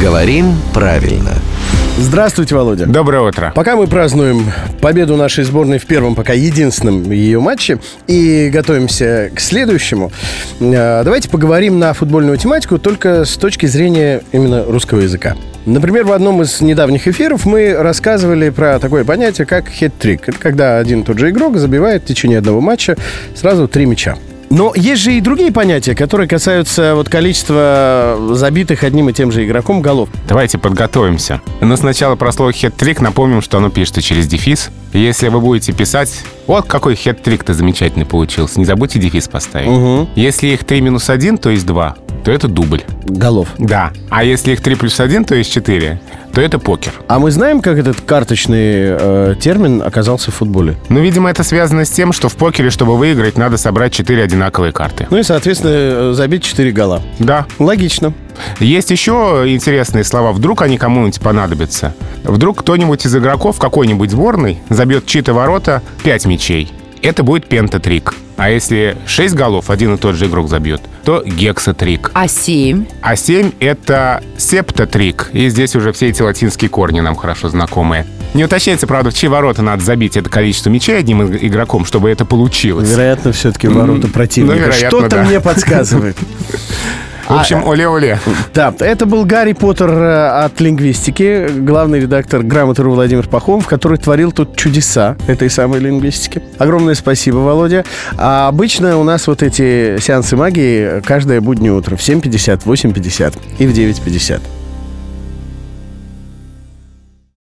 Говорим правильно. Здравствуйте, Володя. Доброе утро. Пока мы празднуем победу нашей сборной в первом, пока единственном ее матче, и готовимся к следующему, э, давайте поговорим на футбольную тематику только с точки зрения именно русского языка. Например, в одном из недавних эфиров мы рассказывали про такое понятие, как хет-трик. Это когда один и тот же игрок забивает в течение одного матча сразу три мяча. Но есть же и другие понятия, которые касаются вот количества забитых одним и тем же игроком голов. Давайте подготовимся. Но сначала про слово хет-трик напомним, что оно пишется через дефис. Если вы будете писать, вот какой хет-трик-то замечательный получился, не забудьте дефис поставить. Угу. Если их 3 минус 1, то есть 2, то это дубль. Голов. Да. А если их 3 плюс 1, то есть 4, то это покер. А мы знаем, как этот карточный э, термин оказался в футболе? Ну, видимо, это связано с тем, что в покере, чтобы выиграть, надо собрать 4 одинаковые карты. Ну и, соответственно, э, забить 4 гола. Да. Логично. Есть еще интересные слова. Вдруг они кому-нибудь понадобятся. Вдруг кто-нибудь из игроков какой-нибудь сборной забьет чьи-то ворота 5 мячей. Это будет пентатрик. А если 6 голов один и тот же игрок забьет, то гексатрик. А семь? А 7 — это септатрик. И здесь уже все эти латинские корни нам хорошо знакомые. Не уточняется, правда, в чьи ворота надо забить это количество мячей одним иг- игроком, чтобы это получилось. Вероятно, все-таки ворота М, противника. ну, вероятно, Что-то да. мне подсказывает. В общем, оле-оле. Да, это был Гарри Поттер э, от лингвистики, главный редактор грамоты.ру Владимир Пахомов, который творил тут чудеса этой самой лингвистики. Огромное спасибо, Володя. А обычно у нас вот эти сеансы магии каждое буднее утро в 7.50, 8.50 и в 9.50.